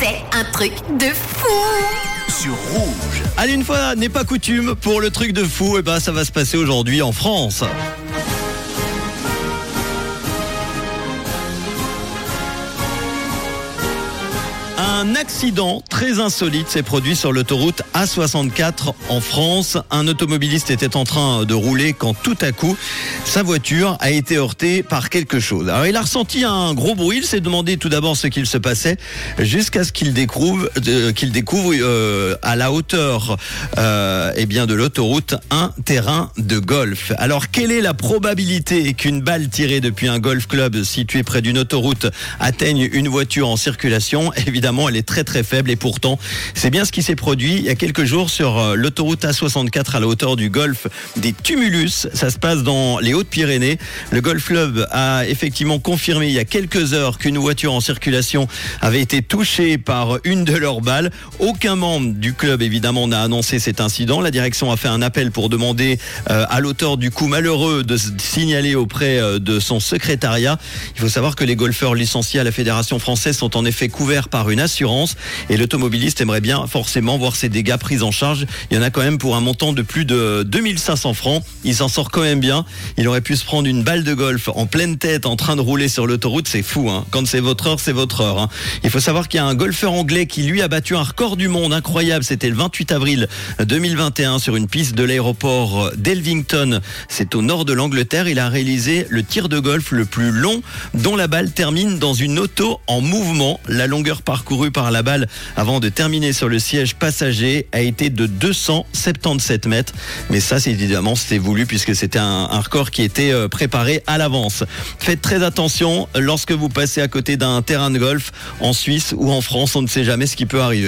C'est un truc de fou sur Rouge. Allez, une fois n'est pas coutume pour le truc de fou, et ben ça va se passer aujourd'hui en France. Un accident très insolite s'est produit sur l'autoroute A64 en France. Un automobiliste était en train de rouler quand tout à coup, sa voiture a été heurtée par quelque chose. Alors il a ressenti un gros bruit, il s'est demandé tout d'abord ce qu'il se passait jusqu'à ce qu'il découvre, euh, qu'il découvre euh, à la hauteur euh, eh bien de l'autoroute un terrain de golf. Alors quelle est la probabilité qu'une balle tirée depuis un golf club situé près d'une autoroute atteigne une voiture en circulation? Elle est très très faible et pourtant c'est bien ce qui s'est produit il y a quelques jours sur euh, l'autoroute A64 à la hauteur du golfe des Tumulus. Ça se passe dans les Hautes-Pyrénées. Le Golf Club a effectivement confirmé il y a quelques heures qu'une voiture en circulation avait été touchée par une de leurs balles. Aucun membre du club évidemment n'a annoncé cet incident. La direction a fait un appel pour demander euh, à l'auteur du coup malheureux de signaler auprès euh, de son secrétariat. Il faut savoir que les golfeurs licenciés à la Fédération française sont en effet couverts par une assurance et l'automobiliste aimerait bien forcément voir ses dégâts pris en charge. Il y en a quand même pour un montant de plus de 2500 francs. Il s'en sort quand même bien. Il aurait pu se prendre une balle de golf en pleine tête en train de rouler sur l'autoroute. C'est fou. Hein. Quand c'est votre heure, c'est votre heure. Hein. Il faut savoir qu'il y a un golfeur anglais qui lui a battu un record du monde incroyable. C'était le 28 avril 2021 sur une piste de l'aéroport d'Elvington. C'est au nord de l'Angleterre. Il a réalisé le tir de golf le plus long dont la balle termine dans une auto en mouvement. La longueur parcourue par la balle avant de terminer sur le siège passager a été de 277 mètres. Mais ça, c'est évidemment, c'était voulu puisque c'était un, un, record qui était euh, préparé à l'avance. Faites très attention lorsque vous passez à côté d'un terrain de golf en Suisse ou en France. On ne sait jamais ce qui peut arriver.